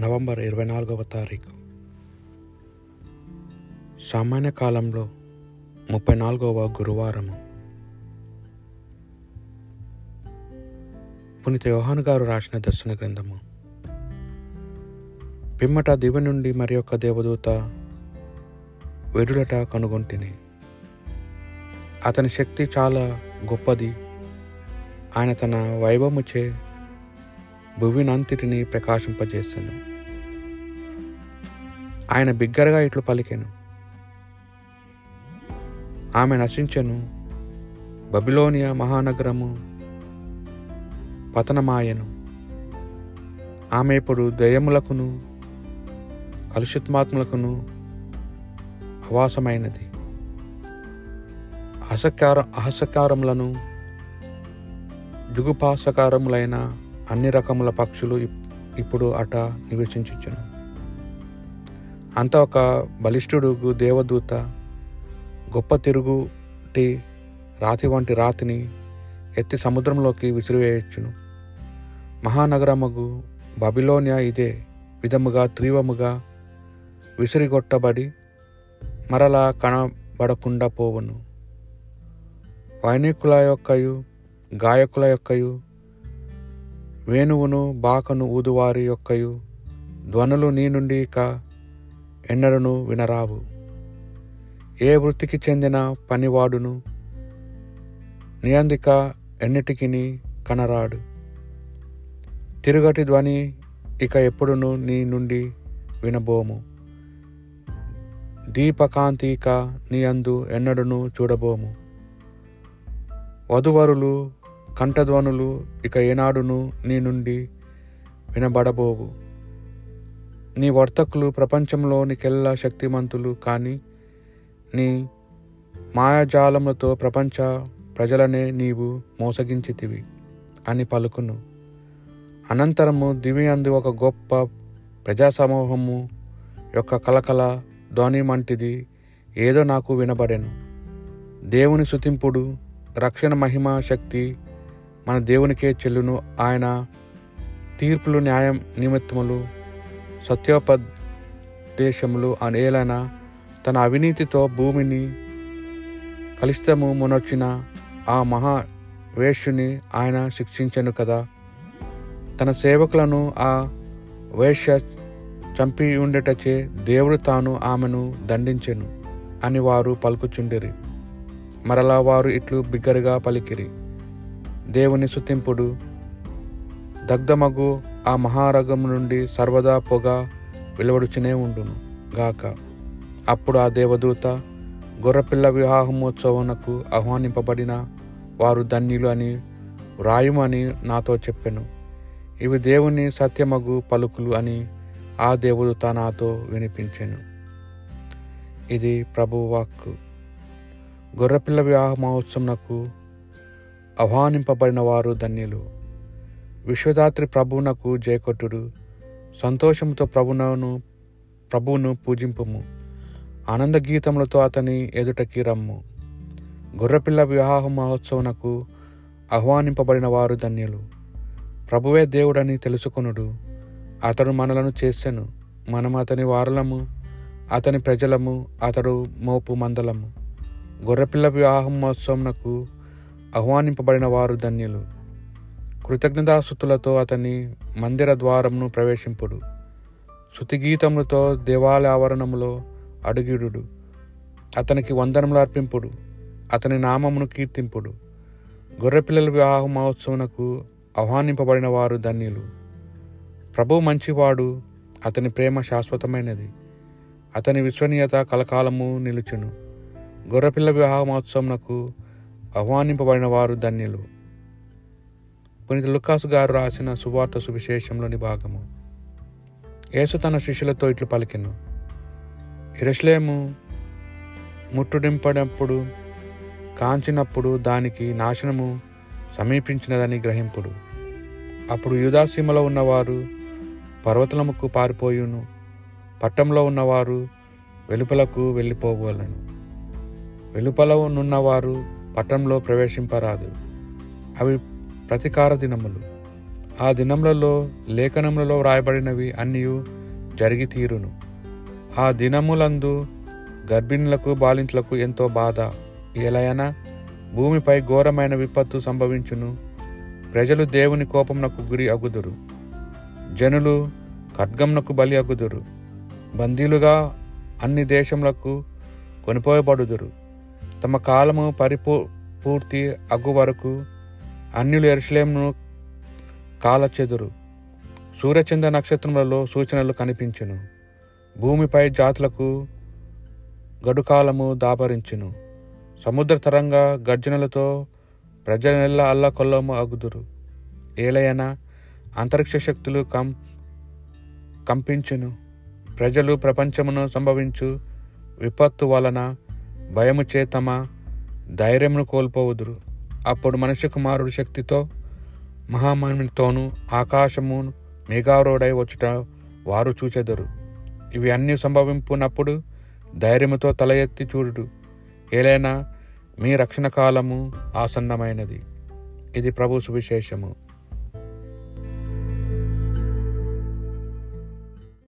November ఇరవై నాలుగవ తారీఖు. సామాన్య కాలంలో ముప్పై నాలుగవ గురువారము. పునీత యోహాను గారు రాసిన దర్శన గ్రంథము. పిమ్మట దివి నుండి మరి యొక్క దేవదూత వెరులట కనుగొంటిని. అతని శక్తి చాలా గొప్పది. ఆయన తన వైభవముచే భువినంతటిని ప్రకాశింపజేశాను ఆయన బిగ్గరగా ఇట్లు పలికాను. ఆమె నశించను. బబిలోనియా మహానగరము పతనమాయను. ఆమె ఇప్పుడు దయములకును కలుషిత్మాత్మలకును అవాసమైనది. అసకార అహసకారములను జుగుపాసకారములైన అన్ని రకముల పక్షులు ఇప్- ఇప్పుడు అట నివసించుచును. అంత ఒక బలిష్ఠుడు దేవదూత గొప్ప తిరుగుటి రాతి వంటి రాతిని ఎత్తి సముద్రంలోకి విసిరివేయచ్చును మహానగరముగు బబిలోనియా ఇదే విధముగా తీవ్రముగా విసిరిగొట్టబడి మరలా కనబడకుండా పోవును. వైనికుల యొక్కయు గాయకుల యొక్కయు వేణువును బాకను ఊదువారి యొక్కయు ధ్వనులు నీ నుండి ఇక ఎన్నడను వినరావు. ఏ వృత్తికి చెందిన పనివాడును నియందిక ఎన్నిటికిని కనరాడు. తిరుగటి ధ్వని ఇక ఎప్పుడును నీ నుండి వినబోము. దీపకాంతి ఇక నీ అందు ఎన్నడను చూడబోము. వధువరులు కంఠధ్వనులు ఇక ఏనాడును నీ నుండి వినబడబోవు. నీ వర్తకులు ప్రపంచంలోనికెల్లా శక్తిమంతులు కానీ నీ మాయాజాలములతో ప్రపంచ ప్రజలనే నీవు మోసగించితివి అని పలుకును. అనంతరము దివి అందు ఒక గొప్ప ప్రజాసమూహము యొక్క కలకల ధ్వని వంటిది ఏదో నాకు వినబడెను. దేవుని శుతింపుడు రక్షణ మహిమ శక్తి మన దేవునికే చెల్లును. ఆయన తీర్పులు న్యాయం నిమిత్తములు సత్యోపదేశములు అనేలన తన అవినీతితో భూమిని కలిష్టము మునొచ్చిన ఆ మహా వేష్యుని ఆయన శిక్షించను కదా. తన సేవకులను ఆ వేష్య చంపి ఉండేటచే దేవుడు తాను ఆమెను దండించెను అని వారు పలుకుచుండిరి. మరలా వారు ఇట్లు బిగ్గరగా పలికిరి. దేవుని సుతింపుడు దగ్ధమగు ఆ మహారగం నుండి సర్వదా పొగ వెలువడుచునే ఉండును గాక. అప్పుడు ఆ దేవదూత గొర్రెపిల్ల వివాహమోత్సవమునకు ఆహ్వానింపబడిన వారు ధన్యులు అని వ్రాయుమని అని నాతో చెప్పెను. ఇవి దేవుని సత్యమగు పలుకులు అని ఆ దేవదూత నాతో వినిపించెను. ఇది ప్రభు గొర్రపిల్ల గొర్రెపిల్ల వివాహ మహోత్సవంకు ఆహ్వానింపబడిన వారు ధన్యులు. విశ్వదాత్రి ప్రభువునకు జయకొట్టుడు. సంతోషంతో ప్రభునను ప్రభువును పూజింపుము. ఆనంద గీతములతో అతని ఎదుటకి రమ్ము. గొర్రెపిల్ల వివాహ మహోత్సవనకు ఆహ్వానింపబడిన వారు ధన్యులు. ప్రభువే దేవుడని తెలుసుకొనుడు. అతడు మనలను చేసెను. మనం అతని వారలము అతని ప్రజలము అతడు మోపు మందలము. గొర్రెపిల్ల వివాహ మహోత్సవంకు ఆహ్వానింపబడిన వారు ధన్యులు. కృతజ్ఞతాస్థుతులతో అతని మందిర ద్వారమును ప్రవేశింపుడు. శృతిగీతములతో దేవాలయ ఆవరణములో అడుగిడుడు. అతనికి వందనములు అర్పింపుడు. అతని నామమును కీర్తింపుడు. గొర్రెపిల్లల వివాహ మహోత్సవమునకు ఆహ్వానింపబడిన వారు ధన్యులు. ప్రభు మంచివాడు అతని ప్రేమ శాశ్వతమైనది. అతని విశ్వనీయత కలకాలము నిలుచును. గొర్రెపిల్ల వివాహ మహోత్సవంకు ఆహ్వానింపబడిన వారు ధన్యులు. పునీత లుకాస్ గారు రాసిన సువార్త సువిశేషంలోని భాగము. యేసు తన శిష్యులతో ఇట్లు పలికెను. ఇరస్లేము ముట్టుడింపడప్పుడు కాంచినప్పుడు దానికి నాశనము సమీపించినదని గ్రహింపుడు. అప్పుడు యూదాసీమలో ఉన్నవారు పర్వతలముకు పారిపోయును. పట్టంలో ఉన్నవారు వెలుపలకు వెళ్ళిపోవలను. వెలుపల నున్నవారు పట్టణంలో ప్రవేశింపరాదు. అవి ప్రతీకార దినములు. ఆ దినములలో లేఖనములలో వ్రాయబడినవి అన్నీ జరిగి తీరును. ఆ దినములందు గర్భిణులకు బాలింట్లకు ఎంతో బాధ. ఎలయన భూమిపై ఘోరమైన విపత్తు సంభవించును. ప్రజలు దేవుని కోపమునకు గురి అగుదురు. జనులు ఖడ్గంనకు బలి అగుదురు. బందీలుగా అన్ని దేశములకు కొనిపోయబడుదురు. తమ కాలము పరిపూ పూర్తి అగ్గు వరకు అన్యులు ఎరుసలేమును కాలచెదురు. సూర్యచంద్ర నక్షత్రములలో సూచనలు కనిపించును. భూమిపై జాతులకు గడుకాలము దాపరించును. సముద్ర తరంగా గర్జనలతో ప్రజలెల్ల అల్లకొల్లము అగుదురు. ఏలయన అంతరిక్ష శక్తులు కం కంపించును. ప్రజలు ప్రపంచమును సంభవించు విపత్తు వలన భయము చేతమ ధైర్యమును కోల్పోవుదురు. అప్పుడు మనిషి కుమారుడు శక్తితో మహామహిమతోనూ ఆకాశము మేఘారోడై వచ్చుట వారు చూచెదరు. ఇవి అన్నీ సంభవింపునప్పుడు ధైర్యముతో తల ఎత్తి చూడు ఏలైనా మీ రక్షణ కాలము ఆసన్నమైనది. ఇది ప్రభు సువిశేషము.